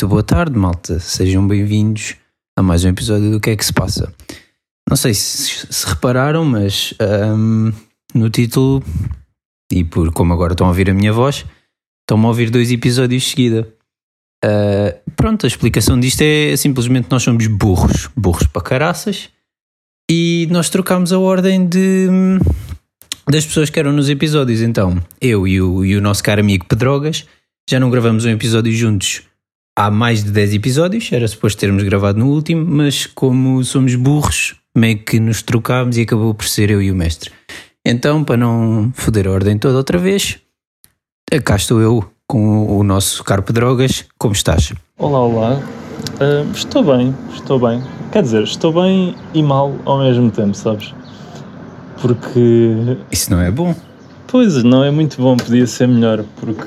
Muito boa tarde, malta. Sejam bem-vindos a mais um episódio do Que é que se passa. Não sei se, se repararam, mas ahm, no título, e por como agora estão a ouvir a minha voz, estão-me a ouvir dois episódios de seguida. Ah, pronto, a explicação disto é simplesmente nós somos burros, burros para caraças, e nós trocámos a ordem de, das pessoas que eram nos episódios. Então, eu e o, e o nosso caro amigo Pedrogas já não gravamos um episódio juntos há mais de 10 episódios, era suposto termos gravado no último, mas como somos burros, meio que nos trocámos e acabou por ser eu e o mestre. Então, para não foder a ordem toda outra vez, cá estou eu com o nosso caro Pedrogas. Como estás? Olá, olá. Ah, estou bem, estou bem. Quer dizer, estou bem e mal ao mesmo tempo, sabes? Porque, Isso não é bom? pois, não é muito bom, podia ser melhor, porque,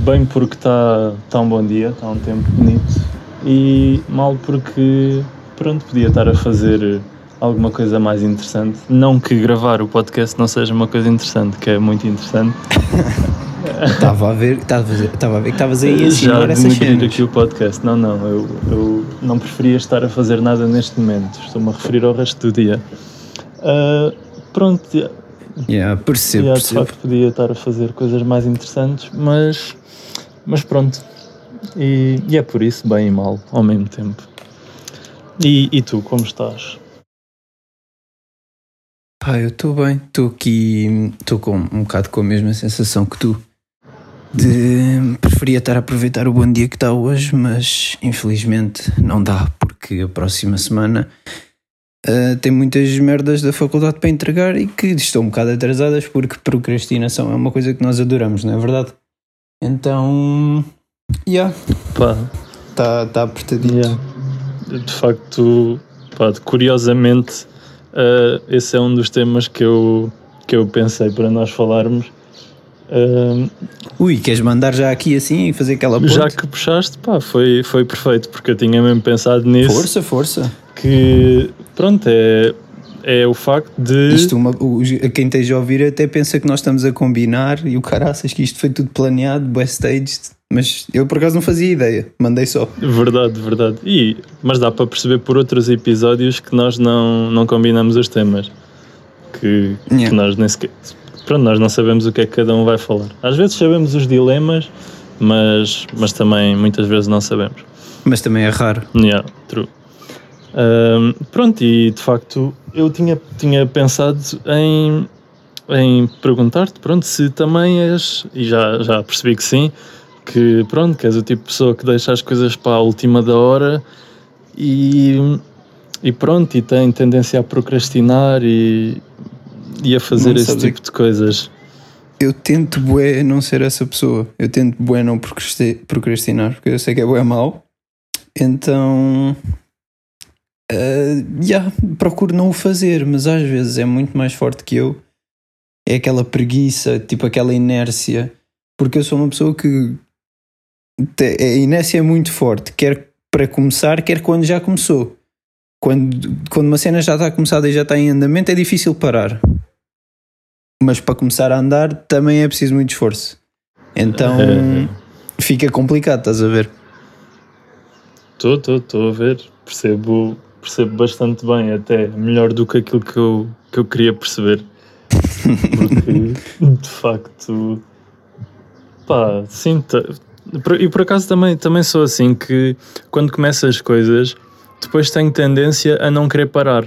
bem porque está tá um bom dia, está um tempo bonito, e mal porque, pronto, podia estar a fazer alguma coisa mais interessante. Não que gravar o podcast não seja uma coisa interessante, que é muito interessante. Estava a ver, estava a ver, que estavas aí a Já cenas. aqui o podcast. Não, não, eu, eu não preferia estar a fazer nada neste momento. Estou-me a referir ao resto do dia. Ah, pronto, Yeah, percebo, de percebo. facto podia estar a fazer coisas mais interessantes, mas, mas pronto. E, e é por isso, bem e mal, ao mesmo tempo. E, e tu, como estás? Eu estou bem, estou aqui, estou com um bocado com a mesma sensação que tu. De preferia estar a aproveitar o bom dia que está hoje, mas infelizmente não dá, porque a próxima semana ah, tem muitas merdas da faculdade para entregar e que estão um bocado atrasadas porque procrastinação é uma coisa que nós adoramos, não é verdade? Então, já, Pá, está tá apertadinho. Yeah. De facto, pá, curiosamente, eh, esse é um dos temas que eu, que eu pensei para nós falarmos. Eh, Ui, queres mandar já aqui assim e fazer aquela ponte? já que puxaste, pá, foi, foi perfeito, porque eu tinha mesmo pensado nisso. Força, força. Que, pronto, é, é o facto de. Isto, uma, quem esteja a ouvir até pensa que nós estamos a combinar e o caraças que isto foi tudo planeado, backstage, mas eu por acaso não fazia ideia, mandei só. Verdade, verdade. E, mas dá para perceber por outros episódios que nós não, não combinamos os temas. Que, Yeah. que nós nem sequer. Pronto, nós não sabemos o que é que cada um vai falar. Às vezes sabemos os dilemas, mas, mas também muitas vezes não sabemos. Mas também é raro. Yeah, true. Ahm, pronto, e de facto eu tinha, tinha pensado em, em perguntar-te, pronto, se também és, e já, já percebi que sim, que pronto, que és o tipo de pessoa que deixa as coisas para a última da hora e, e pronto, e tem tendência a procrastinar e, e a fazer Não esse tipo de coisas. Eu tento bué não ser essa pessoa, eu tento bué não procrasti- procrastinar, porque eu sei que é bué mau, então... ah, já, procuro não o fazer, mas às vezes é muito mais forte que eu. É aquela preguiça, tipo aquela inércia, porque eu sou uma pessoa que te- a inércia é muito forte, quer para começar, quer quando já começou. Quando, quando uma cena já está começada e já está em andamento, é difícil parar. Mas para começar a andar também é preciso muito esforço. Então É. fica complicado, estás a ver? Estou, estou, estou a ver, percebo, percebo bastante bem, até melhor do que aquilo que eu, que eu queria perceber. Porque, de facto, pá, sim, ta- por- e por acaso também, também sou assim, que quando começo as coisas, depois tenho tendência a não querer parar.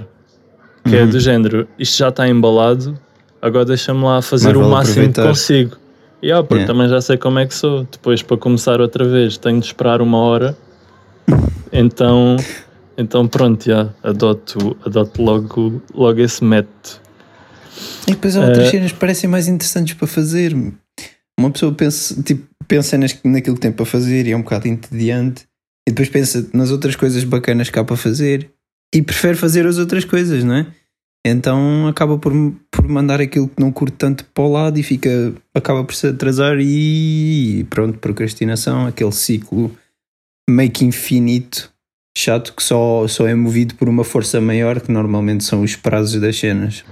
Que é Uhum. do género, isto já está embalado, agora deixa-me lá fazer Mais o máximo que aproveitar. consigo. E ah, porque Yeah. também já sei como é que sou. Depois, para começar outra vez, tenho de esperar uma hora. Então, então pronto, já, adoto, adoto logo, logo esse método. E depois há outras Eh, cenas que parecem mais interessantes para fazer. Uma pessoa pensa, tipo, pensa naquilo que tem para fazer e é um bocado entediante. E depois pensa nas outras coisas bacanas que há para fazer e prefere fazer as outras coisas, não é? Então acaba por, por mandar aquilo que não curte tanto para o lado e fica, acaba por se atrasar e pronto, procrastinação, aquele ciclo meio que infinito, chato, que só, só é movido por uma força maior, que normalmente são os prazos das cenas.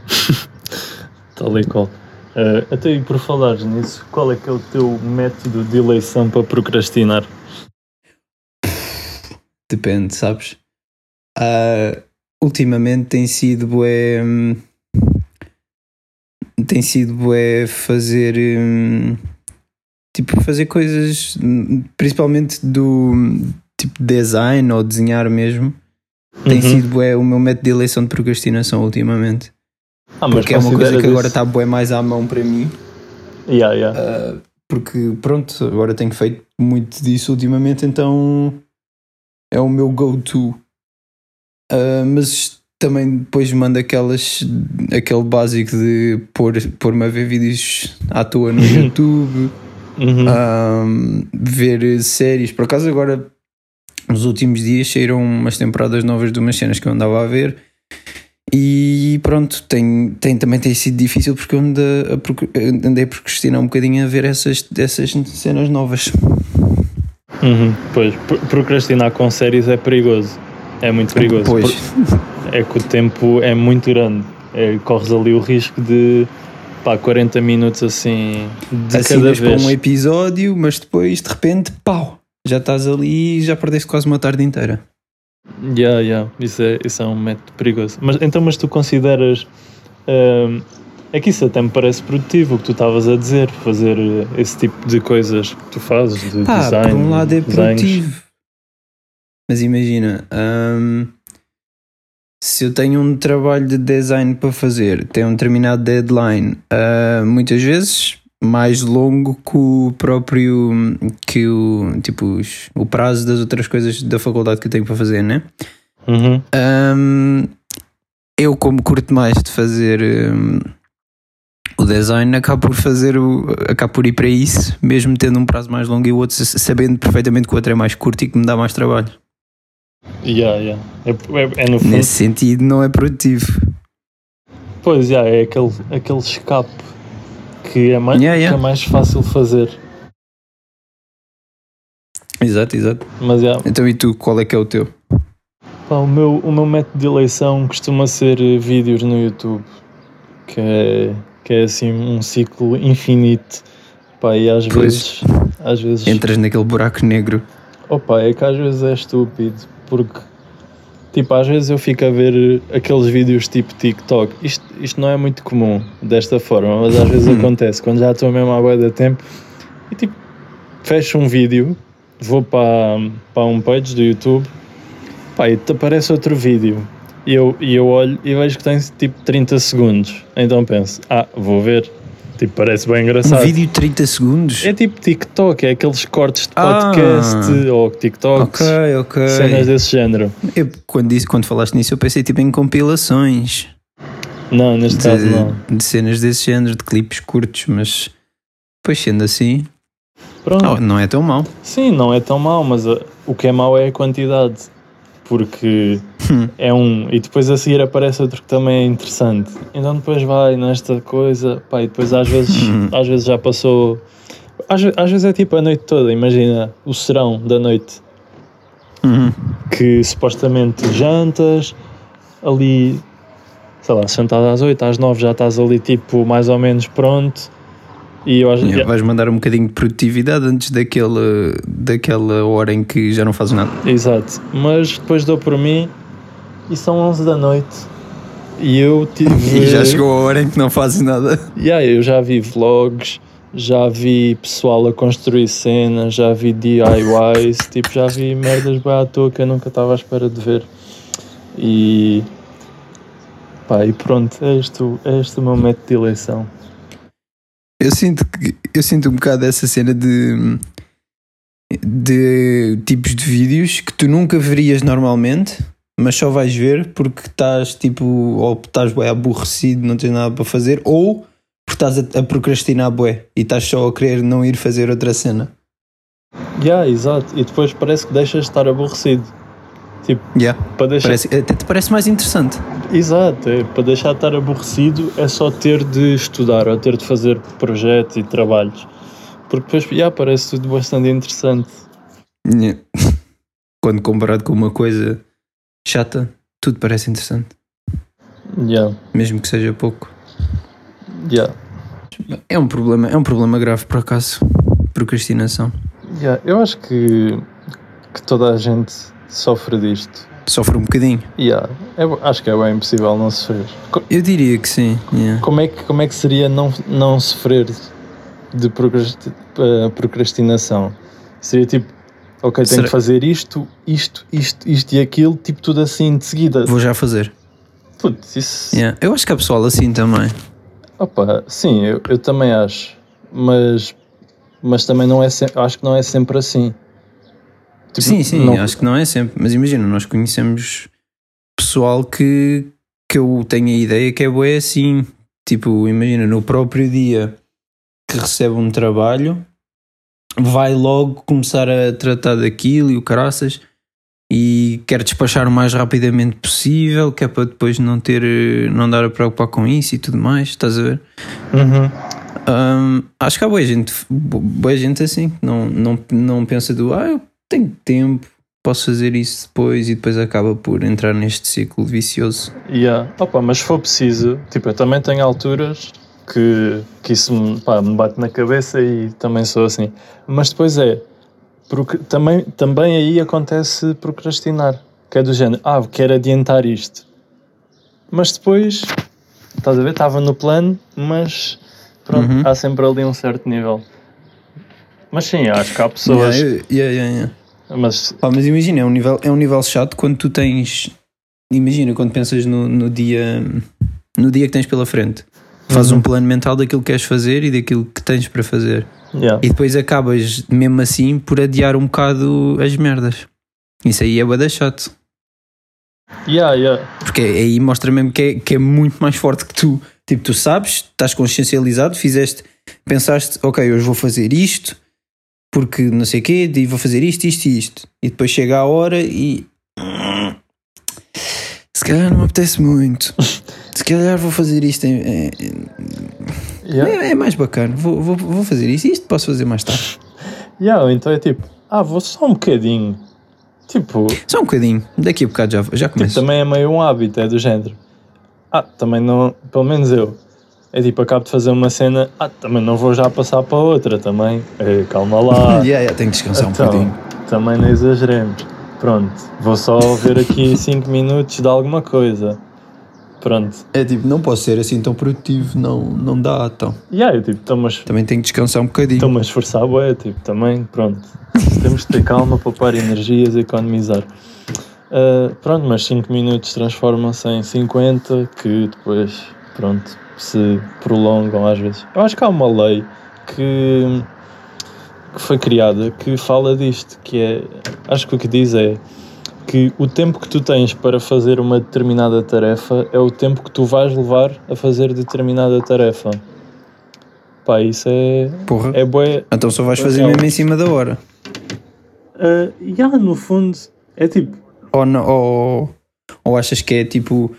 Tal e qual. Eh, até e por falares nisso, qual é que é o teu método de eleição para procrastinar? depende, sabes? Uh, ultimamente tem sido bué, hum, tem sido bué fazer hum, tipo fazer coisas hum, principalmente do tipo design ou desenhar mesmo tem Uhum. sido bué o meu método de eleição de procrastinação ultimamente Ah, porque é uma coisa que agora está bué mais à mão para mim Yeah, yeah. Uh, porque pronto, agora tenho feito muito disso ultimamente, então é o meu go-to. Uh, mas também depois mando aquelas aquele básico de pôr, pôr-me a ver vídeos à toa no YouTube, Uhum. um, ver séries. Por acaso agora nos últimos dias saíram umas temporadas novas de umas cenas que eu andava a ver. E pronto, tem, tem, também tem sido difícil porque eu ando a, andei a procrastinar um bocadinho a ver essas, essas cenas novas. Uhum. Pois, pro- procrastinar com séries é perigoso. É muito perigoso. Pois, É que o tempo é muito grande. É, corres ali o risco de pá, 40 minutos assim de cada assinas para vez. um episódio, mas depois de repente, pau, já estás ali e já perdeste quase uma tarde inteira. Yeah, yeah. Isso, é, isso é um método perigoso. Mas, então, mas tu consideras. hum, é que isso até me parece produtivo o que tu estavas a dizer, fazer eh, esse tipo de coisas que tu fazes, de Pá, design. por um lado é desenhos. produtivo. Mas imagina, hum, se eu tenho um trabalho de design para fazer, tem um determinado deadline, ah, muitas vezes mais longo que o próprio que o tipo os- o prazo das outras coisas da faculdade que eu tenho para fazer, né? Uhum. Hum, eu como curto mais de fazer hum, o design, acabo por fazer o, acabo por ir para isso, mesmo tendo um prazo mais longo e o outro sabendo perfeitamente que o outro é mais curto e que me dá mais trabalho. Yeah, yeah. É, é- é. Nesse sentido não é produtivo. Pois, yeah, é aquele, aquele escape que é, mais, Yeah, yeah. que é mais fácil fazer. Exato, exato. Mas yeah, Então e tu, qual é que é o teu? pá, o, meu, o meu método de eleição costuma ser eh, vídeos no YouTube, que é, que é assim um ciclo infinito. Pá, e às Pois. vezes. Às vezes Entras naquele buraco negro. Opa, é que às vezes é estúpido, porque tipo, às vezes eu fico a ver aqueles vídeos tipo TikTok. Isto, isto não é muito comum desta forma, mas às vezes Hum. acontece quando já estou mesmo à boia da tempo e tipo, fecho um vídeo, vou para, para um page do YouTube, pá, e te aparece outro vídeo. E eu, e eu olho e vejo que tem tipo 30 segundos. Então penso, ah, vou ver. Tipo, parece bem Um engraçado. vídeo de 30 segundos? É tipo TikTok, é aqueles cortes de Ah. podcast ou TikToks, ok, ok. cenas desse género. Eu, quando, disse, quando falaste nisso eu pensei tipo em compilações. Não, neste caso não. de, de cenas desse género, de clipes curtos, mas depois sendo assim, Pronto. não, não é tão mau. Sim, não é tão mau, mas uh, o que é mau é a quantidade. Porque Hum. é um e depois a seguir aparece outro que também é interessante. Então depois vai nesta coisa, pá, e depois às vezes, Hum. às vezes já passou. Às, às vezes é tipo a noite toda, imagina o serão da noite. Uhum. que supostamente jantas ali, sei lá, sentado às 8, às 9 já estás ali tipo mais ou menos pronto e eu acho Yeah, Vais mandar um bocadinho de produtividade antes daquela, daquela hora em que já não fazes nada. exato, mas depois dou por mim e são 11 da noite e eu tive E já chegou a hora em que não fazes nada. Yeah, eu já vi vlogs, já vi pessoal a construir cenas, já vi DIYs, tipo, já vi merdas bem à toa que eu nunca estava à espera de ver. E pá, e pronto, é este, é este o meu método de eleição. Eu sinto, que, eu sinto um bocado essa cena de, de tipos de vídeos que tu nunca verias normalmente, mas só vais ver porque estás tipo, ou estás bem aborrecido, não tens nada para fazer, ou porque estás a, a procrastinar bué e estás só a querer não ir fazer outra cena. Yeah, exato. E depois parece que deixas de estar aborrecido. Tipo, Yeah. para deixar. Parece, até te parece mais interessante. Exato, é, para deixar de estar aborrecido é só ter de estudar ou ter de fazer projetos e trabalhos. Porque depois, parece tudo bastante interessante. Yeah. Quando comparado com uma coisa chata, tudo parece interessante, Yeah, mesmo que seja pouco. yeah. É um problema, é um problema grave por acaso. Procrastinação. Yeah, eu acho que que toda a gente sofre disto. Sofre um bocadinho. Yeah, é, acho que é bem impossível não sofrer. Eu diria que sim. yeah. Como é que, como é que seria não, não sofrer de eh, procrastinação? Seria tipo, ok, tenho Será- que fazer isto, isto, isto, isto e aquilo, tipo tudo assim de seguida. Vou já fazer. Putz, isso. Yeah. Eu acho que há pessoal assim também. Opa, sim, eu, eu também acho. Mas, mas também não é sempre, acho que não é sempre assim. Tipo, sim, sim, não- acho que não é sempre. Mas imagina, nós conhecemos pessoal que, que eu tenho a ideia que é bué assim. Tipo, imagina, no próprio dia que recebe um trabalho, vai logo começar a tratar daquilo e o caraças e quer despachar o mais rapidamente possível, que é para depois não ter, não dar a preocupar com isso e tudo mais, estás a ver? Uhum. Hum, acho que há boa gente, bo- boa gente assim, que não, não, não pensa do ah, eu tenho tempo, posso fazer isso depois e depois acaba por entrar neste ciclo vicioso. Yeah. Opa, mas se for preciso, tipo, eu também tenho alturas que, que isso me, pá, me bate na cabeça e também sou assim. Mas depois é, porque também, também aí acontece procrastinar, que é do género, ah, quero adiantar isto. Mas depois, estás a ver, estava no plano, mas pronto, Uhum. há sempre ali um certo nível. Mas sim, acho que há pessoas, Yeah, yeah, yeah. Mas Pá, mas imagina, é um, nível, é um nível chato quando tu tens. Imagina, quando pensas no, no dia no dia que tens pela frente. Fazes Uhum. um plano mental daquilo que queres fazer e daquilo que tens para fazer. yeah. E depois acabas, mesmo assim, por adiar um bocado as merdas. Isso aí é bada chato. Yeah, yeah. Porque aí mostra mesmo que é, que é muito mais forte que tu. Tipo, tu sabes, estás consciencializado, fizeste, pensaste, ok, hoje vou fazer isto, porque não sei o quê, e vou fazer isto, isto e isto. E depois chega a hora e. "Hum, Se calhar não me apetece muito. Se calhar vou fazer isto. em- em- yeah. É, é mais bacana. Vou, vou, vou fazer isto. Isto posso fazer mais tarde. Yeah, então é tipo, ah, vou só um bocadinho. Tipo, Só um bocadinho. Daqui a bocado já, já tipo, começo. também é meio um hábito, é do género. Ah, também não, pelo menos eu. É tipo, acabo de fazer uma cena, ah, também não vou já passar para outra também. É, calma lá. Yeah, yeah, tenho que descansar um Então, bocadinho. também não exageremos. Pronto, vou só ver aqui 5 minutos de alguma coisa. Pronto. É tipo, não posso ser assim tão produtivo, não, não dá, então. E aí, eu tipo, Também tenho que descansar um bocadinho. estou-me a esforçar, bué, tipo, também, pronto. Temos de ter calma, poupar energias, economizar. Uh, pronto, mas 5 minutos transformam-se em 50, que depois, pronto, se prolongam às vezes. Eu acho que há uma lei que, que foi criada que fala disto, que é, acho que o que diz é que o tempo que tu tens para fazer uma determinada tarefa é o tempo que tu vais levar a fazer determinada tarefa. Pá, isso é, Porra. é bué, Então só vais Pois fazer é. mesmo em cima da hora. Uh, yeah, no fundo, é tipo. Ou, não, ou, ou achas que é tipo.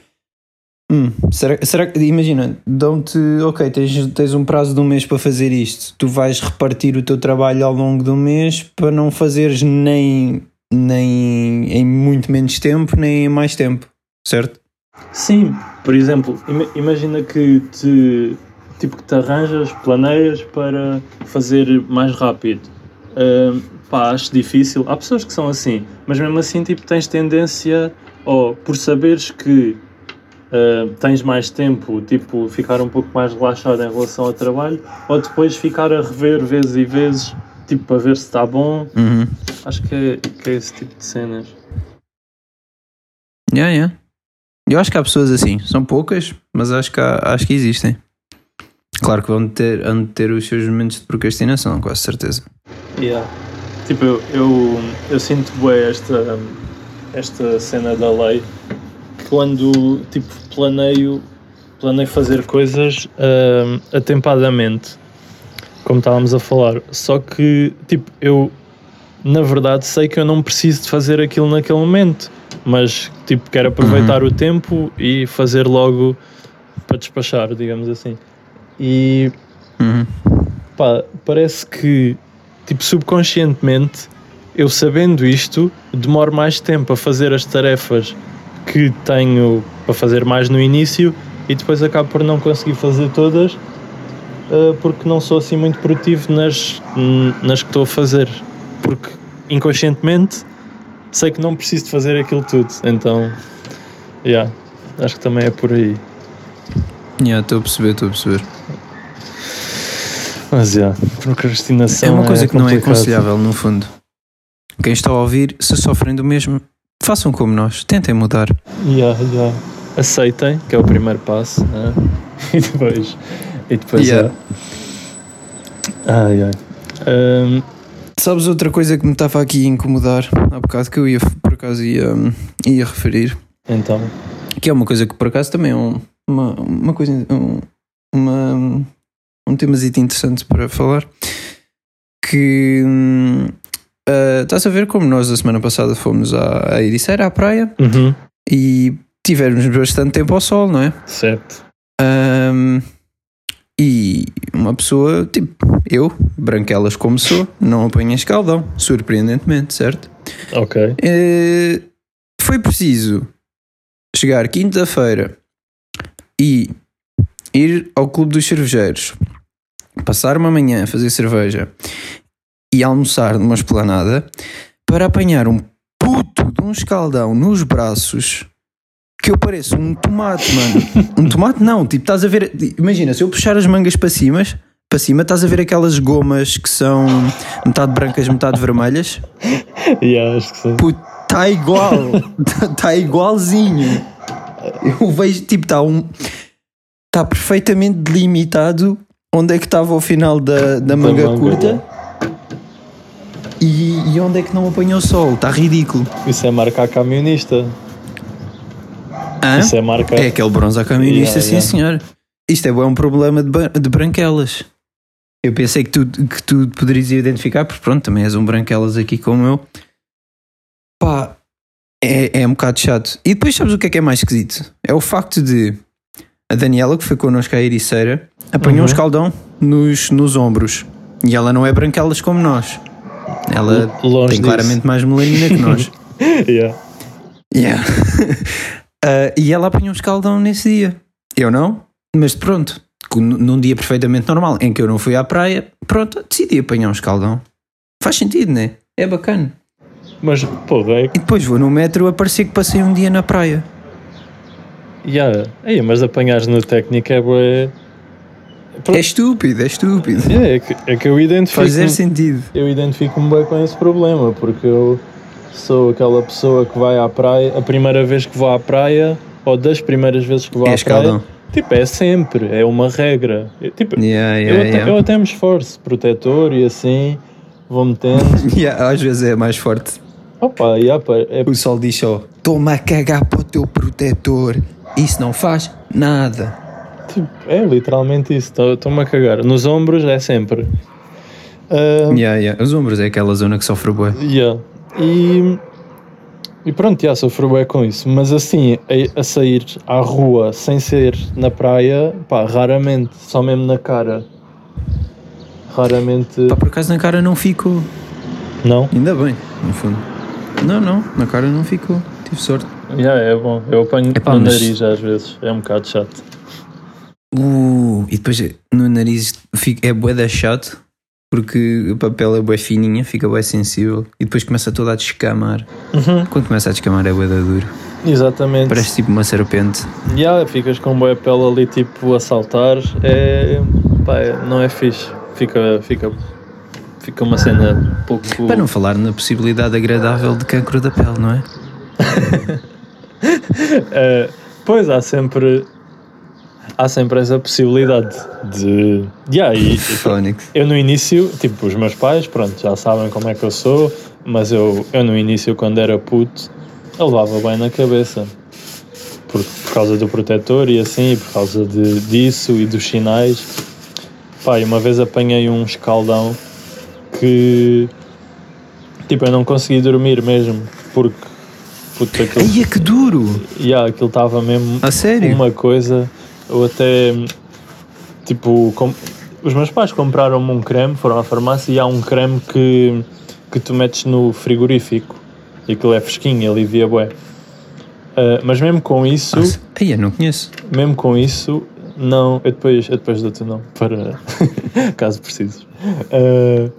Hum, será, será que. Imagina, dão-te. Ok, tens, tens um prazo de um mês para fazer isto. Tu vais repartir o teu trabalho ao longo do mês para não fazeres nem, nem em muito menos tempo, nem em mais tempo. Certo? Sim, por exemplo, ima- imagina que te, tipo, que te arranjas, planeias para fazer mais rápido. Uh, pá, acho difícil. Há pessoas que são assim, mas mesmo assim, tipo, tens tendência, ou por saberes que uh, tens mais tempo, tipo, ficar um pouco mais relaxado em relação ao trabalho, ou depois ficar a rever vezes e vezes, tipo, para ver se está bom. Uhum. Acho que é, que é esse tipo de cenas. Yeah, yeah. Eu acho que há pessoas assim. São poucas, mas acho que, há- acho que existem. Claro que vão ter, vão ter os seus momentos de procrastinação, quase certeza. Yeah. Tipo, eu, eu, eu sinto bem esta, esta cena da lei quando tipo, planeio, planeio fazer coisas hum, atempadamente, como estávamos a falar. Só que tipo, eu na verdade sei que eu não preciso de fazer aquilo naquele momento, mas tipo, quero aproveitar o tempo e fazer logo para despachar, digamos assim. E Uhum. pá, parece que, tipo, subconscientemente, eu sabendo isto, demoro mais tempo a fazer as tarefas que tenho para fazer mais no início e depois acabo por não conseguir fazer todas ah, porque não sou assim muito produtivo nas, nas que estou a fazer. Porque inconscientemente sei que não preciso de fazer aquilo tudo. Então, yeah, acho que também é por aí. Yeah, estou a perceber, estou a perceber. Mas, yeah, procrastinação É uma coisa que não é complicado. aconselhável, no fundo. Quem está a ouvir, se sofrem do mesmo, façam como nós, tentem mudar. Yeah, yeah. Aceitem, que é o primeiro passo. né? E depois. E depois Yeah. é. Ai, ai. Ahm, Sabes outra coisa que me estava aqui a incomodar há bocado que eu ia, por acaso, ia, ia referir, então. que é uma coisa que por acaso também é um- uma, uma coisa, um, uma, um temasito interessante para falar, que hum, ah, estás a ver como nós a semana passada fomos à, à Ericeira, à praia, Uhum. e tivemos bastante tempo ao sol, não é? Certo. Ahm, e uma pessoa, tipo, eu, branquelas como sou, não apanhei escaldão, surpreendentemente, certo? Ok. Eh, foi preciso chegar quinta-feira e ir ao Clube dos Cervejeiros, passar uma manhã a fazer cerveja e almoçar numa esplanada para apanhar um puto de um escaldão nos braços que eu pareço um tomate, mano. Um tomate não, tipo, estás a ver. Imagina, se eu puxar as mangas para cima, para cima, estás a ver aquelas gomas que são metade brancas, metade vermelhas? Yeah, acho que sim. Puto, está igual. Está igualzinho. Eu vejo, tipo, está um. Está perfeitamente delimitado onde é que estava o final da, da manga manga, curta e, e onde é que não apanhou sol. Está ridículo. Isso é marca a camionista. Hã? Isso é marca. É aquele bronze à camionista, Yeah, sim yeah. senhor. Isto é um problema de, de branquelas. Eu pensei que tu, que tu poderias identificar, porque pronto, também és um branquelas aqui como eu. Pá, é, é um bocado chato. E depois sabes o que é que é mais esquisito? É o facto de a Daniela, que foi connosco à Ericeira, apanhou Uhum. um escaldão nos, nos ombros. E ela não é branquelas como nós. Ela longe tem disso. claramente mais melanina que nós. Yeah. Yeah. Ah, e ela apanhou um escaldão nesse dia. Eu não, mas pronto. Num dia perfeitamente normal em que eu não fui à praia, pronto, decidi apanhar um escaldão. Faz sentido, né? É bacana. Mas, pô, é. E depois vou no metro a parecer que passei um dia na praia. Yeah. Ei, mas apanhares no técnico é bué. É estúpido, é estúpido. É, é que, é que eu identifico. Fazer sentido. Eu identifico-me bem com esse problema, porque eu sou aquela pessoa que vai à praia, a primeira vez que vou à praia, ou das primeiras vezes que vou É à escaldão. praia, tipo, é sempre, é uma regra. Eu, tipo, Yeah, eu, yeah, até, yeah. eu até me esforço, protetor e assim, vou metendo. Yeah, às vezes é mais forte. Opa, yeah, pá, é, O sol diz só: toma a cagar para o teu protetor. Isso não faz nada. Tipo, é literalmente isso, estou-me a cagar. Nos ombros é sempre. Ah, Yeah, yeah. Os ombros é aquela zona que sofre bué. Yeah. E, e pronto, já sofro bem com isso. Mas assim, a, a sair à rua sem ser na praia, pá, raramente, só mesmo na cara. Raramente. Pá, por acaso na cara não ficou. Não? Ainda bem, no fundo. Não, não, na cara não ficou. Tive sorte. Yeah, é bom. Eu apanho Epá, no mas- nariz às vezes. É um bocado chato. Uh, e depois no nariz fica, é bué da chato porque o papel é bué fininha, fica bué sensível e depois começa toda a descamar. Quando começa a descamar é bué da duro. Exatamente. Parece tipo uma serpente. Yeah, ficas com boa pele ali tipo a saltar. É, pá, é- não é fixe. Fica, fica, fica uma cena pouco. Para não falar na possibilidade agradável de cancro da pele, não é? É, pois há sempre há sempre essa possibilidade de yeah, e, e eu no início tipo os meus pais pronto já sabem como é que eu sou mas eu, eu no início quando era puto eu levava bem na cabeça por, por causa do protetor e assim e por causa de, disso e dos sinais e uma vez apanhei um escaldão que tipo eu não consegui dormir mesmo porque puto, aquilo Ai, é que duro! Yeah, aquilo estava mesmo A sério? uma coisa. Eu até tipo, com- os meus pais compraram-me um creme, foram à farmácia e há um creme que, que tu metes no frigorífico e aquilo é fresquinho, alivia bué. Ah, mas mesmo com isso, Ai, eu não conheço. mesmo com isso, não, eu depois, eu depois dou-te o nome para caso precises. Ah,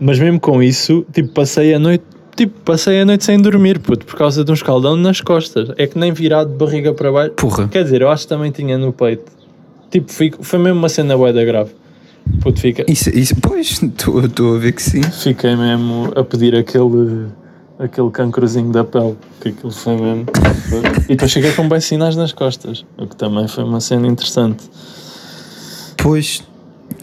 mas mesmo com isso, tipo, passei a noite tipo, passei a noite sem dormir, puto, por causa de um escaldão nas costas. É que nem virado de barriga para baixo. Porra. Quer dizer, eu acho que também tinha no peito. Tipo, fico, foi mesmo uma cena bué da grave. Puto, fica, Isso, isso, pois, estou a ver que sim. fiquei mesmo a pedir aquele, aquele cancrozinho da pele, que aquilo foi mesmo. E depois cheguei com bem sinais nas costas, o que também foi uma cena interessante. Pois,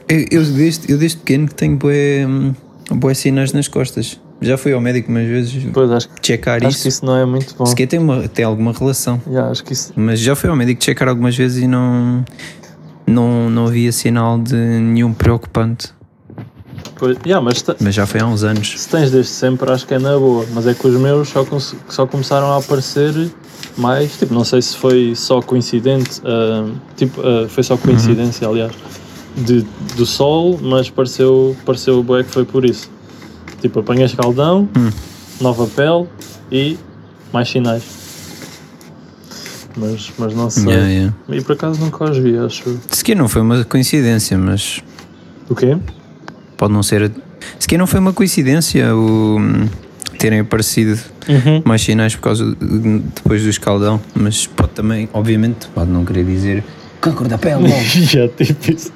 eu, eu, desde, eu desde pequeno que tenho bué sinais nas costas. Já fui ao médico umas vezes Depois acho, que- checar acho isso. que isso não é muito bom. Sequer tem, uma, tem alguma relação. Yeah, acho que isso. Mas já fui ao médico checar algumas vezes e não, não, não havia sinal de nenhum preocupante. Pois, yeah, mas Mas já foi há uns anos. se tens desde sempre, acho que é na boa. Mas é que os meus só, só começaram a aparecer mais. Tipo, não sei se foi só coincidente. ah, tipo, ah, foi só coincidência, aliás. De, do sol, mas pareceu, pareceu bué que foi por isso. Tipo, apanhei escaldão, nova pele e mais sinais. Mas, mas não sei. Yeah, yeah. E por acaso nunca os vi, acho. Sequer não foi uma coincidência, mas O quê? pode não ser. Sequer não foi uma coincidência o hum, terem aparecido Uhum. mais sinais por causa de- depois do escaldão, mas pode também, obviamente, pode não querer dizer cancro da pele. já, tipo isso.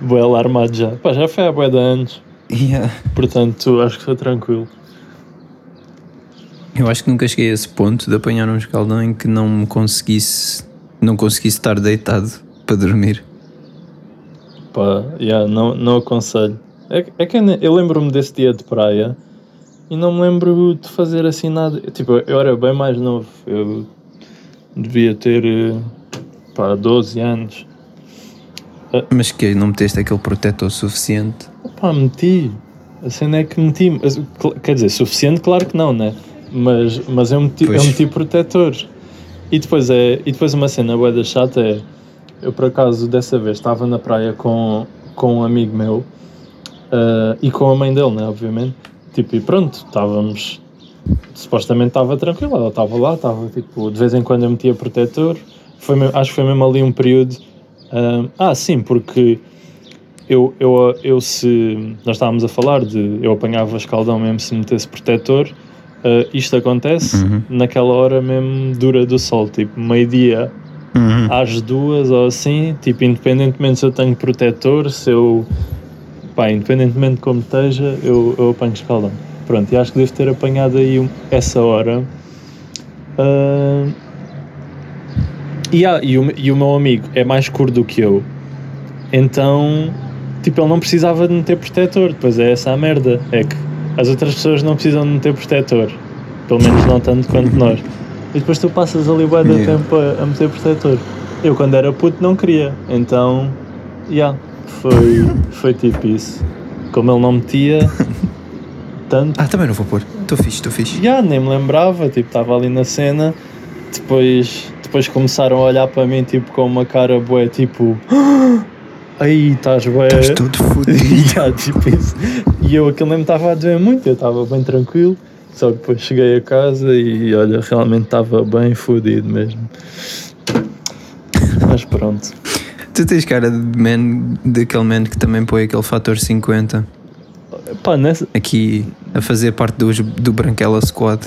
Bué alarmado já. Pá, já foi há bué de anos. Yeah. Portanto, acho que estou tranquilo. Eu acho que nunca cheguei a esse ponto de apanhar um escaldão em que não me conseguisse, não conseguisse estar deitado para dormir. Pá, yeah, não, não aconselho. É, que- é que eu lembro-me desse dia de praia e não me lembro de fazer assim nada. Tipo, eu era bem mais novo. Eu devia ter eh, pá, 12 anos. Mas que não meteste aquele protetor suficiente. Pá, meti. A cena é que meti. Quer dizer, suficiente, claro que não, né? Mas, mas eu, meti, eu meti protetores. E depois, é, e depois uma cena bué da chata é. Eu por acaso dessa vez estava na praia com, com um amigo meu ah, e com a mãe dele, né? Obviamente. Tipo, e pronto, estávamos. Supostamente estava tranquilo, ela estava lá, estava tipo, de vez em quando eu metia protetor. Foi, acho que foi mesmo ali um período. ah, ah, sim, porque eu, eu, eu se nós estávamos a falar de eu apanhava escaldão mesmo se metesse protetor, ah, isto acontece Uhum. naquela hora mesmo dura do sol, tipo meio-dia Uhum. às duas ou assim, tipo, independentemente se eu tenho protetor, se eu pá, independentemente de como esteja, eu, eu apanho escaldão. Pronto, e acho que devo ter apanhado aí essa hora. Ah, e, ah, e, o, e o meu amigo é mais curto do que eu, então tipo, ele não precisava de meter protetor. Depois é essa a merda, é que as outras pessoas não precisam de meter protetor, pelo menos não tanto quanto nós. E depois tu passas ali bué Yeah. tempo a, a meter protetor. Eu quando era puto não queria, então, yeah, foi, foi tipo isso. Como ele não metia tanto, Ah, também não vou pôr. Estou fixe, estou fixe. já nem me lembrava, tipo, estava ali na cena, depois, depois começaram a olhar para mim tipo com uma cara bué, tipo, aí estás bué. Estás todo fodido. Tipo isso. E eu aquilo nem me estava a doer muito, eu estava bem tranquilo. Só que depois cheguei a casa e olha, realmente estava bem fodido mesmo. Mas pronto. Tu tens cara de man, daquele man que também põe aquele fator 50 Pá, nessa, aqui a fazer parte dos, do Branquela Squad.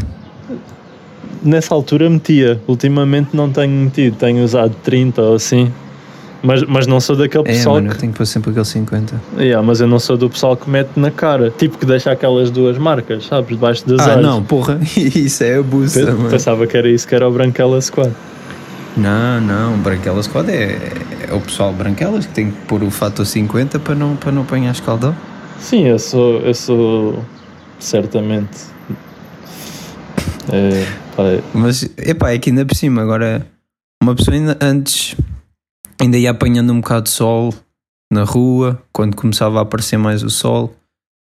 nessa altura metia. Ultimamente não tenho metido, tenho usado 30 ou assim. Mas, mas não sou daquele É, pessoal mano, que eu tenho que pôr sempre aquele 50. Yeah, mas eu não sou do pessoal que mete na cara. Tipo que deixa aquelas duas marcas, sabes? Debaixo das Ah, não, porra, isso é abuso, Pe-. Pensava que era isso que era o Branquela Squad. Não, não, Branquela Squad é, é o pessoal Branquelas que tem que pôr o fator 50 para não, para não apanhar escaldão. Sim, eu sou, eu sou certamente. É, pá, é- Mas, epá, é que ainda por cima, agora, uma pessoa ainda antes ainda ia apanhando um bocado de sol na rua, quando começava a aparecer mais o sol,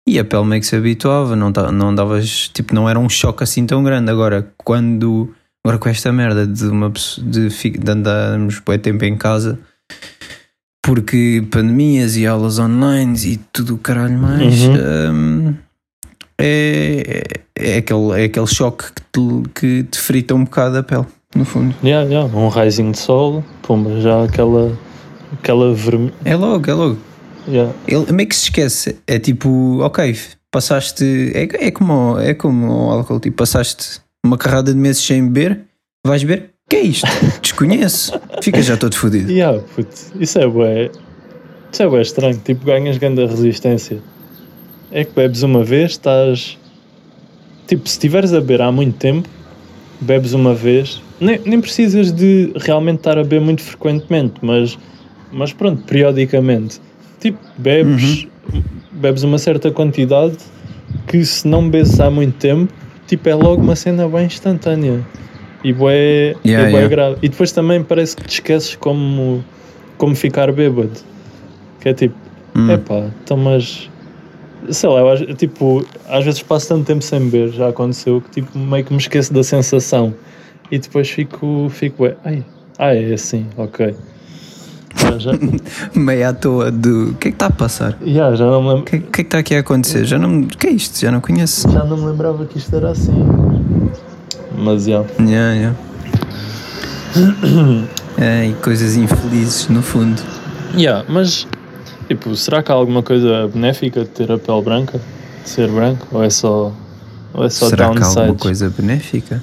e a pele meio que se habituava, não, não davas, tipo, não era um choque assim tão grande. Agora, quando, agora com esta merda de, uma, de, de andarmos tempo em casa, porque pandemias e aulas online e tudo o caralho mais, Uhum. hum, é, é, aquele, é aquele choque que te, que te frita um bocado a pele, no fundo. yeah, yeah, um raizinho de sol, pumba, já aquela, aquela vermelha. É logo, é logo. Yeah. Ele meio que se esquece. É tipo, ok, passaste. É, é, como, é como o álcool, tipo, passaste uma carrada de meses sem beber, vais beber. Que é isto? Desconheço. Fica já todo fodido. Yeah, puto, isso é bué. Isso é bué estranho. Tipo, ganhas grande resistência. É que bebes uma vez, estás. Tipo, se estiveres a beber há muito tempo, bebes uma vez. Nem, nem precisas de realmente estar a beber muito frequentemente, mas, mas pronto, periodicamente. Tipo, bebes, bebes uma certa quantidade que se não bebes há muito tempo, tipo, é logo uma cena bem instantânea. E bué, Yeah, é bué yeah. grave. E depois também parece que te esqueces como, como ficar bêbado. Que é tipo, Hum. epá, então mas... Sei lá, eu tipo, às vezes passo tanto tempo sem beber, já aconteceu, que tipo, meio que me esqueço da sensação. E depois fico, fico, ué, ai, ah, é assim, ok. Já, já, Meio à toa do. O que é que está a passar? já, já não me O lembro. que, é- o que é que está aqui a acontecer? Já não. O que é isto? Já não conheço. Já não me lembrava que isto era assim. Mas já. Yeah, yeah. É, e coisas infelizes no fundo. Yeah, mas tipo, será que há alguma coisa benéfica de ter a pele branca? De ser branco? Ou é só, ou é só Será que há alguma downsides? coisa benéfica?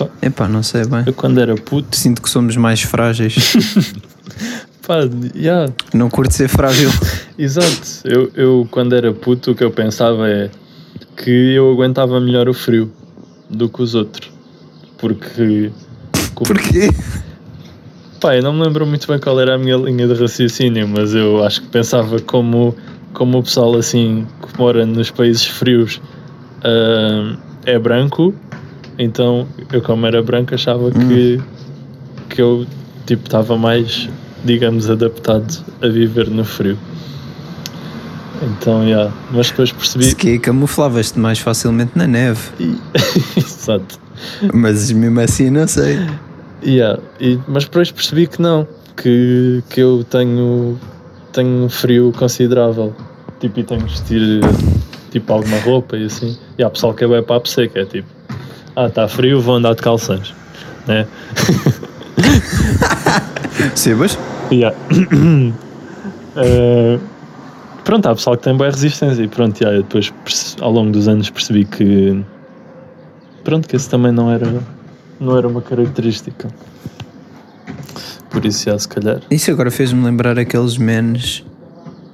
Pá. Epá, não sei bem. Eu quando era puto, Sinto que somos mais frágeis. pá, yeah, não curto ser frágil. exato. Eu, eu quando era puto o que eu pensava é que eu aguentava melhor o frio do que os outros. Porque Porquê? Pá, eu não me lembro muito bem qual era a minha linha de raciocínio, mas eu acho que pensava como, como o pessoal assim que mora nos países frios ah, é branco, então eu como era branco achava que, que eu tipo estava mais, digamos, adaptado a viver no frio. Então, yeah. mas depois percebi. Se que camuflavas-te mais facilmente na neve. Exato. Mas mesmo assim não sei. Yeah, e, mas depois percebi que não, que, que eu tenho, tenho um frio considerável. Tipo, e tenho que vestir tipo alguma roupa e assim. E há pessoal que é bem papo seco, é tipo, ah, está frio, vou andar de calções. Né? Sebas? Yeah. Eh, pronto, há pessoal que tem boa resistência e pronto, yeah, eu depois ao longo dos anos percebi que pronto, que esse também não era, não era uma característica. Por isso, já, se calhar. Isso agora fez-me lembrar aqueles menes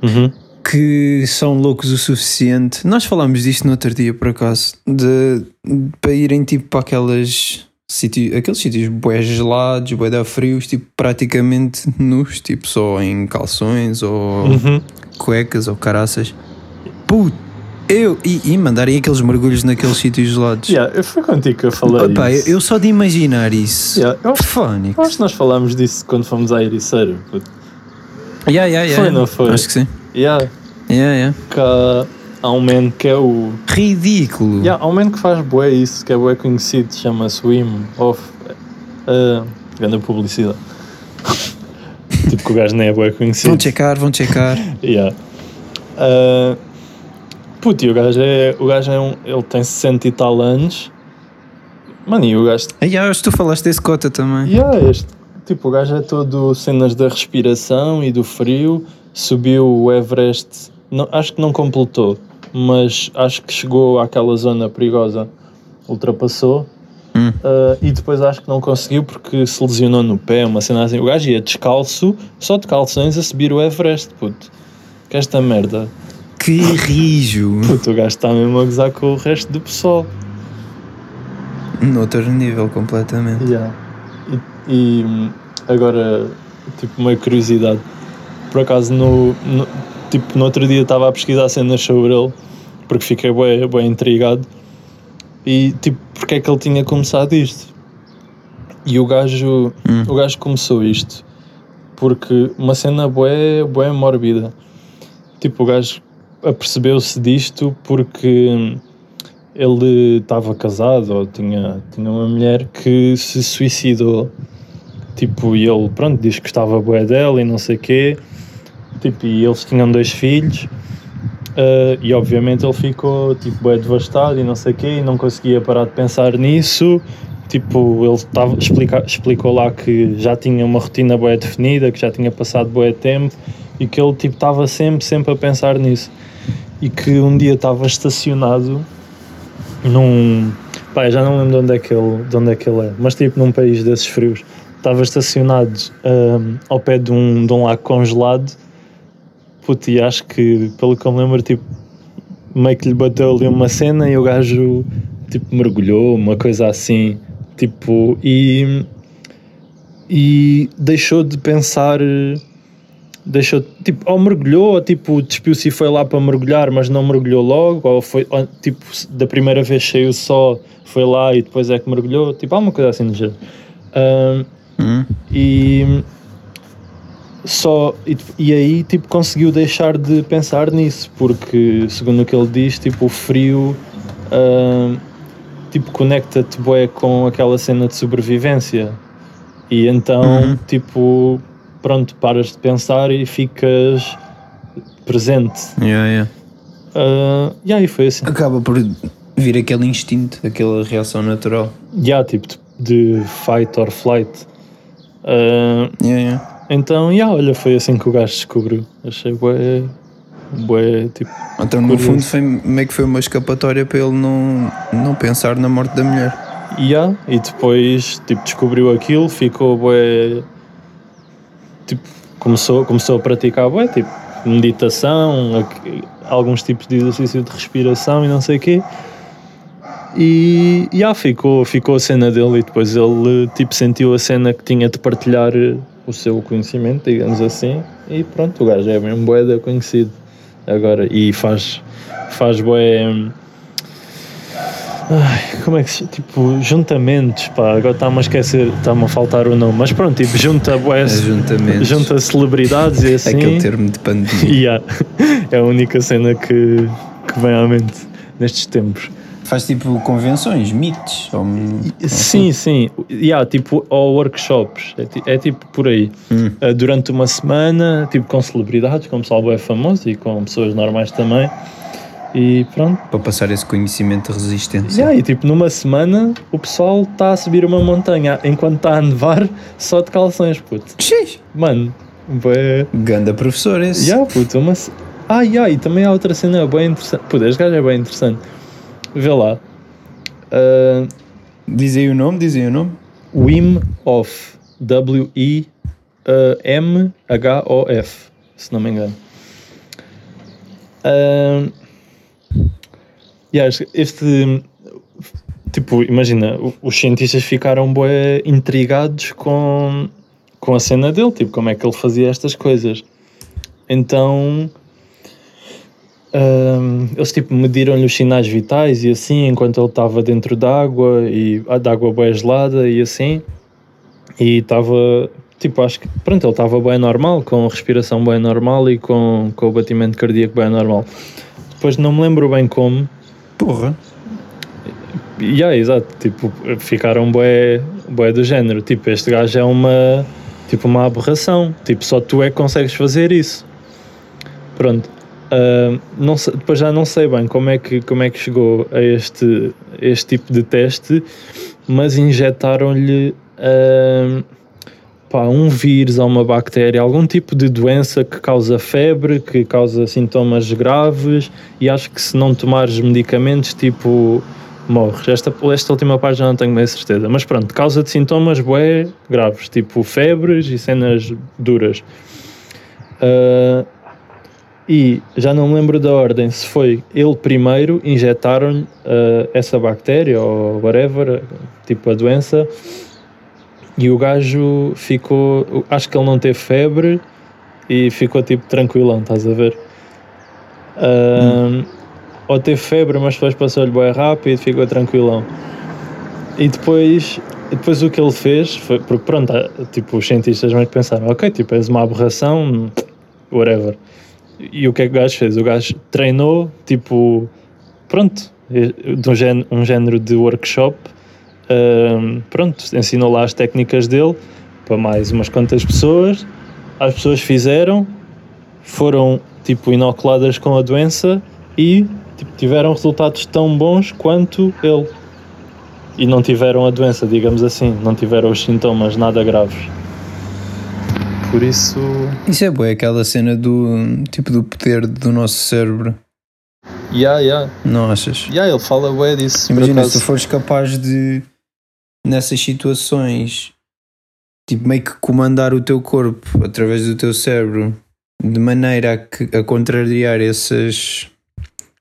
Uhum. Que são loucos o suficiente. Nós falámos disto no outro dia, por acaso, de, de- para irem tipo para aquelas sítios, aqueles sítios bué gelados, bué da frios, tipo praticamente nus, tipo só em calções ou Uhum. cuecas ou caraças. Puto, eu e, e mandarem aqueles mergulhos naqueles sítios gelados. Yeah, eu fui contigo que eu falei Opa, isso. eu só de imaginar isso. Yeah, eu, eu acho que nós falámos disso quando fomos à Ericeira. puto. Yeah, yeah, yeah. Foi, não foi? Acho que sim. Yeah, Yeah, yeah. que há, um man que é o Ridículo. Yeah, há um man que faz bué isso, que é bué conhecido, chama-se Wim Hof. Uh, grande publicidade. tipo que o gajo nem é bué conhecido. Vão checar, vão checar. Yeah. Uh, puto, e o gajo é, o gajo é um, ele tem 60 e tal anos. Mano, e o gajo ah, acho que tu falaste desse cota também. Yeah, este, tipo, o gajo é todo cenas da respiração e do frio. Subiu o Everest, não, acho que não completou, mas acho que chegou àquela zona perigosa, ultrapassou. Hum. Uh, e depois acho que não conseguiu porque se lesionou no pé, uma cena assim. O gajo ia descalço, só de calções, a subir o Everest, puto. Que esta merda. Que rijo. Puto, o gajo está mesmo a gozar com o resto do pessoal. Noutro nível, completamente. Yeah. E, e, hum, agora, tipo, uma curiosidade. Por acaso, no, no- tipo, no outro dia estava a pesquisar cenas sobre ele, porque fiquei bem, bem intrigado. E, tipo, porque é que ele tinha começado isto? E o gajo, Hum. o gajo começou isto porque uma cena bué, bué mórbida. Tipo, o gajo apercebeu-se disto porque ele estava casado ou tinha, tinha uma mulher que se suicidou. Tipo, e ele, pronto, diz que estava bué dela e não sei quê. Tipo, e eles tinham dois filhos. ah, e obviamente ele ficou, tipo, bué devastado e não sei quê. E não conseguia parar de pensar nisso. Tipo, ele tava, explica, explicou lá que já tinha uma rotina bué definida, que já tinha passado bué tempo. E que ele, tipo, estava sempre, sempre a pensar nisso. e que um dia estava estacionado num. Pá, já não lembro de onde, é que ele, de onde é que ele é, mas tipo num país desses frios. Estava estacionado um, ao pé de um, de um lago congelado. Puto, e acho que, pelo que eu me lembro, tipo, meio que lhe bateu ali uma cena e o gajo tipo mergulhou, uma coisa assim, tipo, e, e deixou de pensar, deixou, tipo, ou mergulhou, ou tipo, despiu-se e foi lá para mergulhar, mas não mergulhou logo, ou foi, ou, tipo, da primeira vez saiu só, foi lá e depois é que mergulhou, tipo, alguma coisa assim do género. Hum? e só e, e aí tipo conseguiu deixar de pensar nisso porque segundo o que ele diz tipo o frio ah, tipo conecta-te bué com aquela cena de sobrevivência e então Uhum. tipo pronto paras de pensar e ficas presente Yeah, yeah. Ah, e aí foi assim Acaba por vir aquele instinto, aquela reação natural. yeah, tipo de, de fight or flight Ah, Yeah, yeah. Então, yeah, olha, foi assim que o gajo descobriu. Achei bué, bué, tipo, Então, no Curioso. fundo, foi meio que foi uma escapatória para ele não, não pensar na morte da mulher. yeah. E depois, tipo, descobriu aquilo, ficou bué, tipo, começou, começou a praticar bué, tipo, meditação, alguns tipos de exercício de respiração e não sei o quê. E, yeah, ficou, ficou a cena dele e depois ele, tipo, sentiu a cena que tinha de partilhar o seu conhecimento, digamos assim, e pronto, o gajo é mesmo bué da conhecido agora e faz, faz hum, Ai, como é que se tipo, juntamentos, pá, agora está-me a esquecer, está-me a faltar o nome, mas pronto, tipo, junta bué, Ajuntamentos. junta celebridades e assim. Aquele termo de pandemia. Yeah. É a única cena que, que vem à mente nestes tempos. Faz tipo convenções, meets. Ou, Sim, sim. Yeah, tipo, ou workshops. É, é tipo por aí. Hum. Uh, durante uma semana, tipo com celebridades, com pessoal é famoso e com pessoas normais também. E pronto. Para passar esse conhecimento de resistência. Yeah, e tipo, numa semana o pessoal está a subir uma montanha enquanto está a nevar só de calções, puto. Xis. Mano, bué. Ganda professor esse. Yeah, puto, uma... Ah, yeah, e também há outra cena bem interessante. Puto, este gajo é bem interessante. Vê lá. Uh, Diz aí o nome, diz aí o nome. Wim Hof. W-I-M-H-O-F. Se não me engano. Ah, yeah, este-. Tipo, imagina, os cientistas ficaram bué intrigados com, com a cena dele, tipo, como é que ele fazia estas coisas. Então. Ahm, eles tipo mediram-lhe os sinais vitais e assim enquanto ele estava dentro d'água e ah, de água bem gelada e assim. E estava tipo acho que pronto ele estava bem normal com respiração bem normal e com, com o batimento cardíaco bem normal. Depois não me lembro bem como. Porra. e yeah, exato tipo ficaram bué, bué do género. Tipo este gajo é uma tipo uma aberração. Tipo só tu é que consegues fazer isso. Pronto Não sei- depois já não sei bem como é que, como é que chegou a este, este tipo de teste, mas injetaram-lhe pá, um vírus ou uma bactéria, algum tipo de doença que causa febre, que causa sintomas graves, e acho que se não tomares medicamentos, tipo, morres. Esta, esta última parte já não tenho bem certeza, mas pronto, causa de sintomas bué graves, tipo febres e cenas duras. Ah, e já não me lembro da ordem, se foi ele primeiro, injetaram-lhe ah, essa bactéria ou whatever, tipo a doença, e o gajo ficou. Acho que ele não teve febre e ficou tipo tranquilão, estás a ver? Ah, Ou teve febre, mas depois passou-lhe bem rápido, ficou tranquilão. E depois, depois o que ele fez foi. Porque pronto, ah, tipo, os cientistas vão pensaram, ok, tipo, és uma aberração, whatever. E o que é que o gajo fez? O gajo treinou, tipo, pronto, de um género, um género de workshop. Ahm, pronto, ensinou lá as técnicas dele para mais umas quantas pessoas. As pessoas fizeram, foram tipo inoculadas com a doença e tipo, tiveram resultados tão bons quanto ele. E não tiveram a doença, digamos assim, não tiveram os sintomas nada graves. Por isso, Isso é boa, aquela cena do tipo do poder do nosso cérebro Yeah, yeah. Não achas? Yeah, ele fala bué disso. Imagina, se tu fores capaz de, nessas situações, tipo, meio que comandar o teu corpo através do teu cérebro de maneira a, que, a contrariar esses,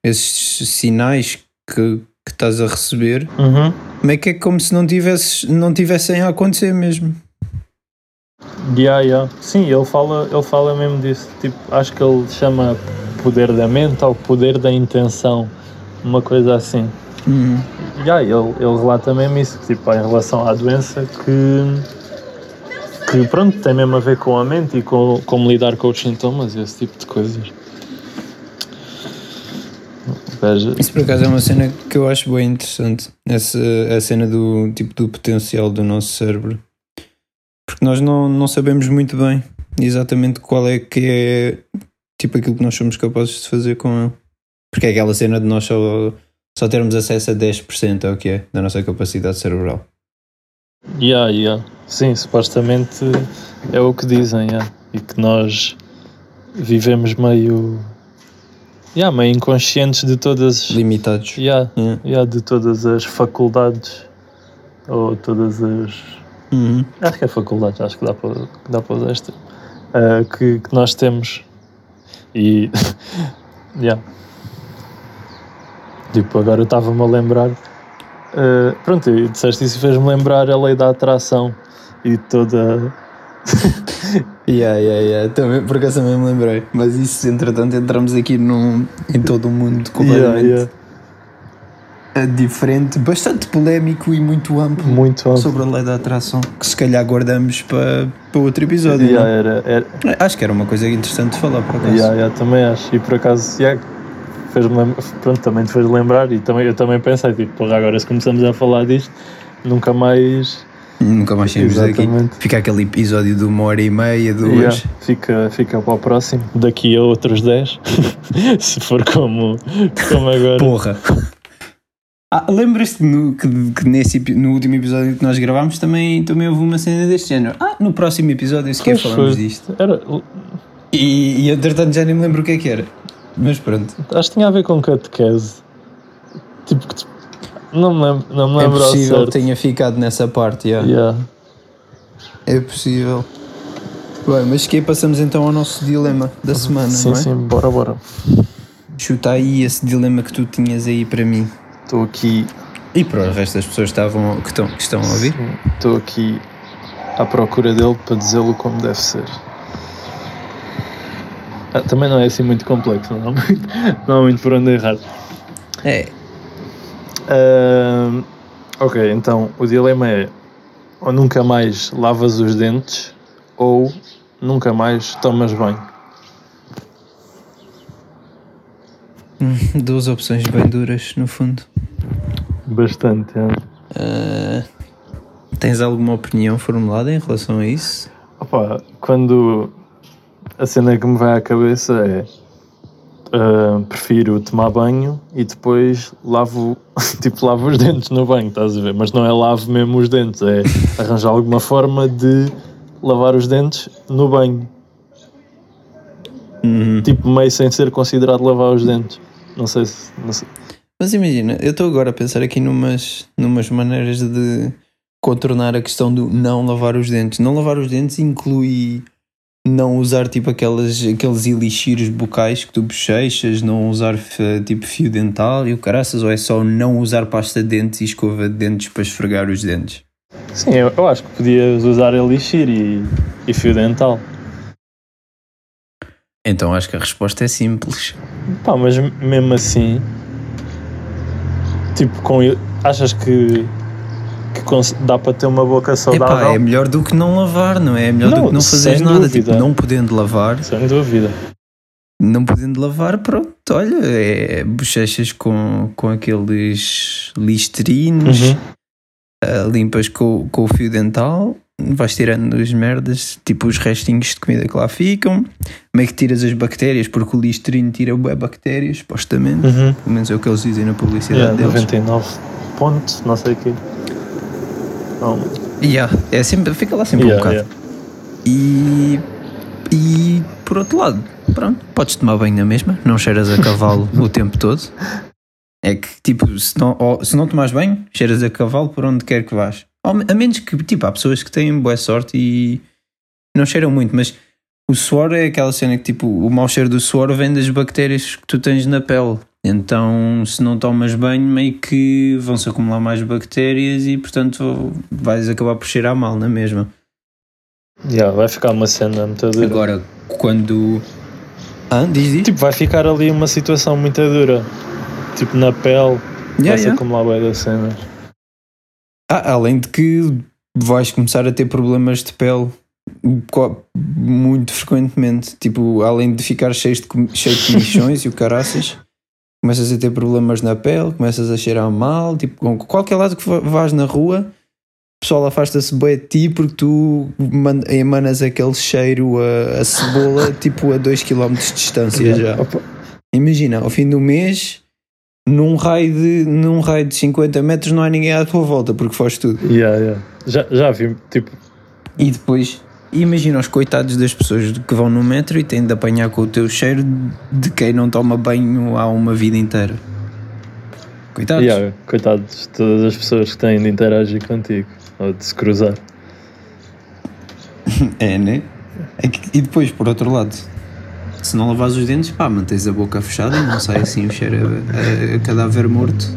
esses sinais que, que estás a receber, Uhum. meio que é como se não, tivesses, não tivessem a acontecer mesmo. Yeah, yeah. Sim, ele fala, ele fala mesmo disso. Tipo, acho que ele chama poder da mente ou poder da intenção, uma coisa assim. Uhum. Yeah, ele, ele relata mesmo isso, tipo, em relação à doença, que, que pronto, tem mesmo a ver com a mente e com como lidar com os sintomas e esse tipo de coisas. Veja. Isso por acaso é uma cena que eu acho bem interessante. Essa, a cena do tipo do potencial do nosso cérebro. Porque nós não, não sabemos muito bem exatamente qual é que é tipo aquilo que nós somos capazes de fazer com ele. Porque é aquela cena de nós só, só termos acesso a 10% é o que é da nossa capacidade cerebral. Yeah, yeah. Sim, supostamente é o que dizem, yeah. e que nós vivemos meio, yeah, meio inconscientes de todas, Limitados. yeah, Yeah. yeah, de todas as faculdades ou todas as, Uhum. acho que é faculdades, acho que dá para, dá para usar este ah, que, que nós temos e yeah. tipo agora eu estava-me a lembrar ah, pronto, e disseste isso e fez-me lembrar a lei da atração e toda Yeah, yeah, yeah. Também, por acaso também me lembrei. Mas isso, entretanto, entramos aqui num, em todo um mundo completamente Yeah, eh, diferente, bastante polémico e muito amplo. muito amplo. sobre a lei da atração, que se calhar guardamos para, para outro episódio. Yeah, é? era, era, Acho que era uma coisa interessante de falar, por acaso. yeah, yeah, também acho. E por acaso, yeah, lem- pronto, também te fez lembrar e também, eu também pensei, tipo, porra, agora se começamos a falar disto, nunca mais Nunca mais saímos daqui. Fica aquele episódio de uma hora e meia, duas. Yeah, fica, fica para o próximo. Daqui a outros 10, se for como, como agora. Porra! Ah, Lembras-te que, que nesse, no último episódio que nós gravámos também, também houve uma cena deste género? Ah, no próximo episódio sequer falamos disto. Era, E, e entretanto já nem me lembro o que é que era. Mas pronto. acho que tinha a ver com catequese. Tipo, que não me lembro, não me É lembro ao possível que tenha ficado nessa parte, yeah. Yeah. É possível. Bem, mas que aí passamos então ao nosso dilema da semana, Sim, não é? sim, bora, bora. Chuta aí esse dilema que tu tinhas aí para mim. Estou aqui, E para o resto das pessoas que, estavam, que, estão, que estão a ouvir. estou aqui à procura dele para dizê-lo como deve ser. Ah, também não é assim muito complexo, não há muito, não há muito por onde errar. É, Ahm, ok, então o dilema é ou nunca mais lavas os dentes ou nunca mais tomas banho. hum, duas opções bem duras, no fundo. Bastante, é. Ah, tens alguma opinião formulada em relação a isso? Opa, quando a cena que me vai à cabeça é ah, prefiro tomar banho e depois lavo, tipo, lavo os dentes no banho, estás a ver? Mas não é lavo mesmo os dentes, é arranjar alguma forma de lavar os dentes no banho. Uhum. Tipo, meio sem ser considerado lavar os dentes. Não sei se. Não sei. Mas imagina, eu estou agora a pensar aqui numas, numas maneiras de contornar a questão do não lavar os dentes. Não lavar os dentes inclui não usar tipo aquelas, aqueles elixires bucais que tu bochechas, não usar tipo fio dental e o caraças, ou é só não usar pasta de dentes e escova de dentes para esfregar os dentes? Sim, eu, eu acho que podias usar elixir e, e fio dental. Então acho que a resposta é simples. Pá, mas mesmo assim, tipo, com, achas que, que dá para ter uma boca saudável? Epá, é melhor do que não lavar, não é? É melhor do Não, que não fazeres sem nada. Tipo, não podendo lavar, Sem dúvida. não podendo lavar, pronto, olha, é bochechas com, com aqueles listerines, Uhum. ah, limpas com, com o fio dental, vais tirando as merdas, tipo os restinhos de comida que lá ficam, meio que tiras as bactérias, porque o listerine tira bué bactérias, supostamente, Uhum. pelo menos é o que eles dizem na publicidade Yeah, deles. 99 pontos, não sei o quê. Não, Yeah, é sempre, fica lá sempre um yeah, bocado. yeah. E, e por outro lado, pronto, podes tomar banho na mesma, não cheiras a cavalo o tempo todo. É que, tipo, se não, se não tomares banho, cheiras a cavalo por onde quer que vás. A menos que, tipo, há pessoas que têm boa sorte e não cheiram muito, mas o suor é aquela cena que, tipo, o mau cheiro do suor vem das bactérias que tu tens na pele. Então, se não tomas banho, meio que vão-se acumular mais bactérias e, portanto, vais acabar por cheirar mal na mesma. Yeah, vai ficar uma cena muito dura. Agora, quando. Ah, diz, diz. Tipo, vai ficar ali uma situação muito dura. Tipo, na pele, Yeah, vai-se yeah. acumular bem das cenas. Ah, além de que vais começar a ter problemas de pele muito frequentemente. Tipo, além de ficar cheio de, cheio de comichões e o caraças, começas a ter problemas na pele, começas a cheirar mal. Tipo, com qualquer lado que va- vás na rua, o pessoal afasta-se bem de ti porque tu man- emanas aquele cheiro a, a cebola tipo a 2km de distância já. Imagina, ao fim do mês, num raio de, num raio de 50 metros não há ninguém à tua volta porque faz tudo. yeah, yeah. Já, já vi, tipo, E depois, imagina os coitados das pessoas que vão no metro e têm de apanhar com o teu cheiro de quem não toma banho há uma vida inteira. Coitados. yeah, coitados de todas as pessoas que têm de interagir contigo ou de se cruzar. É, né? É que- e depois, por outro lado, se não lavares os dentes, pá, mantens a boca fechada e não sai assim o cheiro a, a- a cadáver morto.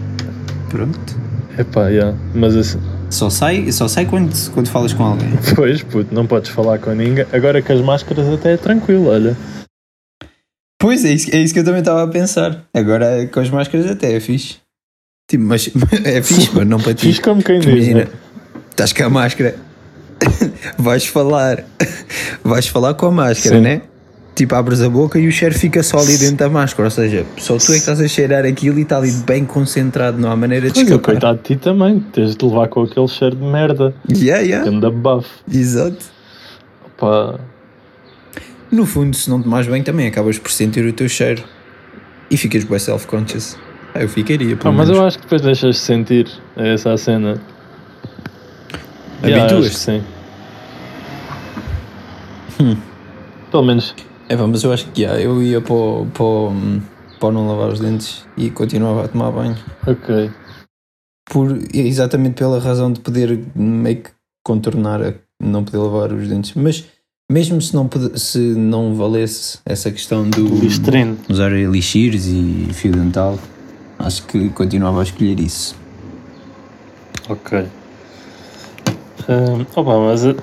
Pronto. Epá, yeah. mas assim, Só sai, só sai quando, quando falas com alguém. pois, puto, não podes falar com ninguém. Agora com as máscaras até é tranquilo, olha. Pois é, isso, é isso que eu também estava a pensar. Agora com as máscaras até é fixe. Tipo, mas é fixe, mas não para ti. Fiz como quem diz, Imagina, né? estás com a máscara, vais falar, vais falar com a máscara, Sim. né? Tipo, abres a boca e o cheiro fica só ali dentro da máscara. Ou seja, só tu é que estás a cheirar aquilo e está ali bem concentrado, não há maneira de Pois, escapar. coitado de ti também, tens de levar com aquele cheiro de merda, Yeah, yeah, anda buff. exato. Pá, No fundo, se não tomares bem, também acabas por sentir o teu cheiro e ficas bem self-conscious. Ah, eu ficaria, pelo Ah, mas menos. eu acho que depois deixas de sentir essa cena. Yeah, Habituas-te. que sim. Pelo menos. É, pá, mas eu acho que yeah, eu ia para, o- para, o- para o não lavar os dentes e continuava a tomar banho. Ok. Por, exatamente pela razão de poder meio que contornar a não poder lavar os dentes. Mas mesmo se não, pude- se não valesse essa questão do Listerine. usar elixires e fio dental, acho que continuava a escolher isso. Ok. Ahm, opa, mas a,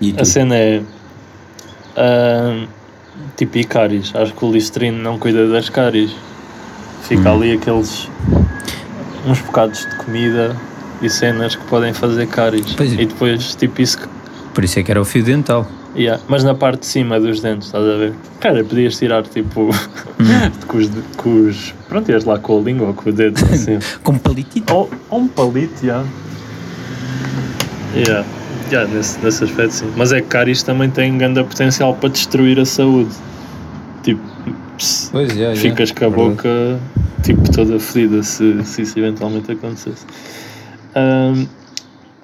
E tu? a cena é. ahm, tipo, e cáries. Acho que o Listerine não cuida das cáries. Fica Hum. ali aqueles. uns bocados de comida e cenas que podem fazer cáries. Pois é. E depois, tipo, isso que Por isso é que era o fio dental. Yeah, mas na parte de cima dos dentes, estás a ver? Cara, podias tirar tipo com, os, com os. Pronto, ias lá com a língua ou com o dedo assim. Com palitito. ou, ou um palito, já. Yeah. Yeah, nesse, nesse aspecto sim. Mas é que cáries também tem grande potencial para destruir a saúde. Tipo, pss, Pois, yeah, ficas yeah, com a verdade. boca tipo toda fedida se, se isso eventualmente acontecesse. Ahm,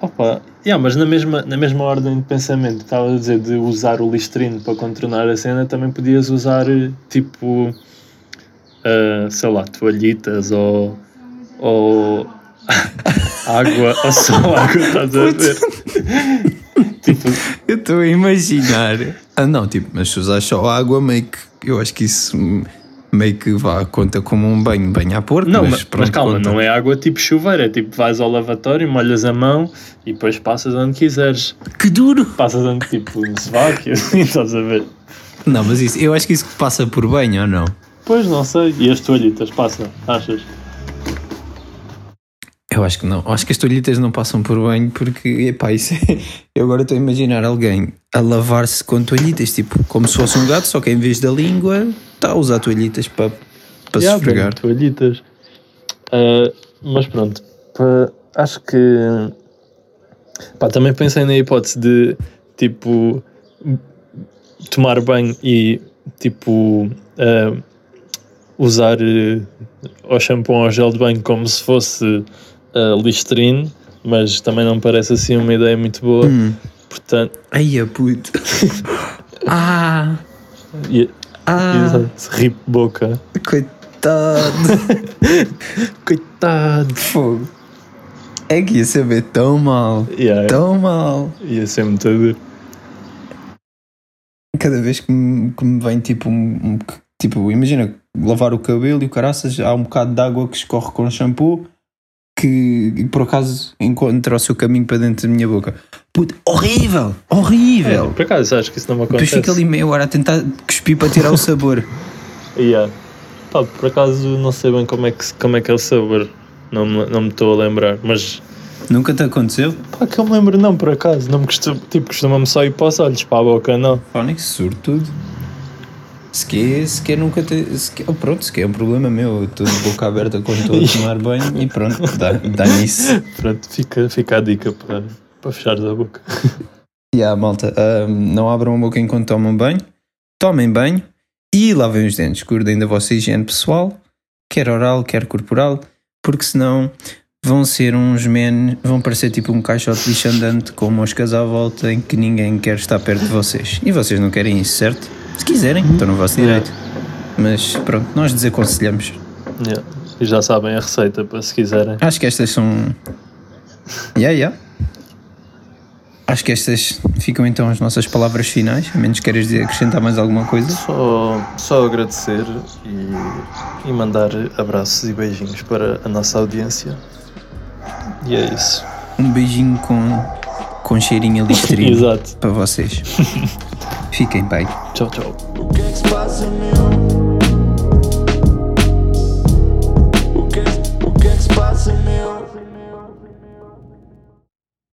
opa, yeah, mas na mesma, na mesma ordem de pensamento, estava a dizer de usar o Listerine para contornar a cena, também podias usar tipo, ah, sei lá, toalhitas ou, ou água, ou só água, estás a ver? tipo, Eu estou a imaginar. Ah, não, tipo, mas se usar só água, meio que. Eu acho que isso meio que vá, conta como um banho, banho a porco. Não, mas, pronto, mas calma, conta. não é água tipo chuveiro, é tipo vais ao lavatório, molhas a mão e depois passas onde quiseres. Que duro! Passas onde tipo no sovaco assim, estás a ver? Não, mas isso, eu acho que isso passa por banho ou não? Pois não sei. E as toalhitas passam, achas? Eu acho que não. Acho que as toalhitas não passam por banho porque, epá, isso é... Eu agora estou a imaginar alguém a lavar-se com toalhitas, tipo, como se fosse um gato, só que em vez da língua está a usar toalhitas para, para se esfregar. toalhitas. Ah, mas pronto, acho que. Pá, também pensei na hipótese de tipo tomar banho e tipo ah, usar eh, o shampoo ou gel de banho como se fosse ah, Listerine, mas também não parece assim uma ideia muito boa. Hum. Portanto, Ai, a puto. ah! e- Ah. Rip boca. coitado. Coitado. Fogo. É que ia saber tão mal. Yeah, Tão mal. Ia ser muito duro. Cada vez que me, que me vem tipo um, um- Tipo, imagina lavar o cabelo e o caraças, há um bocado de água que escorre com shampoo que por acaso encontra o seu caminho para dentro da minha boca. Puta, horrível! Horrível! É, por acaso, acho que isso não me Depois acontece. fica ali meia hora a tentar cuspir para tirar o sabor. Yeah. Pá, por acaso não sei bem como é que, como é, que é o sabor. Não, me- não me estou a lembrar. Mas Nunca te aconteceu? pá, que eu me lembro não, por acaso. Não me costuma, tipo, costuma-me só ir para os olhos, para a boca, não. Fónix, sobretudo. Se quer, se quer nunca ter. Se quer, pronto, se quer é um problema meu. Eu estou de boca aberta quando estou a tomar banho e pronto, dá, dá nisso. Pronto, fica, fica a dica para, para fechares a boca. E a malta, ahm, não abram a boca enquanto tomam banho, tomem banho e lavem os dentes. Cuidem da vossa higiene pessoal, quer oral, quer corporal, porque senão vão ser uns men, vão parecer tipo um caixote lixo andante com moscas à volta em que ninguém quer estar perto de vocês. E vocês não querem isso, certo? Se quiserem, estão no vosso Yeah. direito. Mas pronto, nós desaconselhamos. Yeah. E já sabem a receita para se quiserem. Acho que estas são. Yeah, yeah. Acho que estas ficam então as nossas palavras finais, a menos queiras acrescentar mais alguma coisa. Só, só agradecer e, e mandar abraços e beijinhos para a nossa audiência. E é isso. Um beijinho com, com cheirinho a para vocês. Fiquem bem. Tchau, tchau.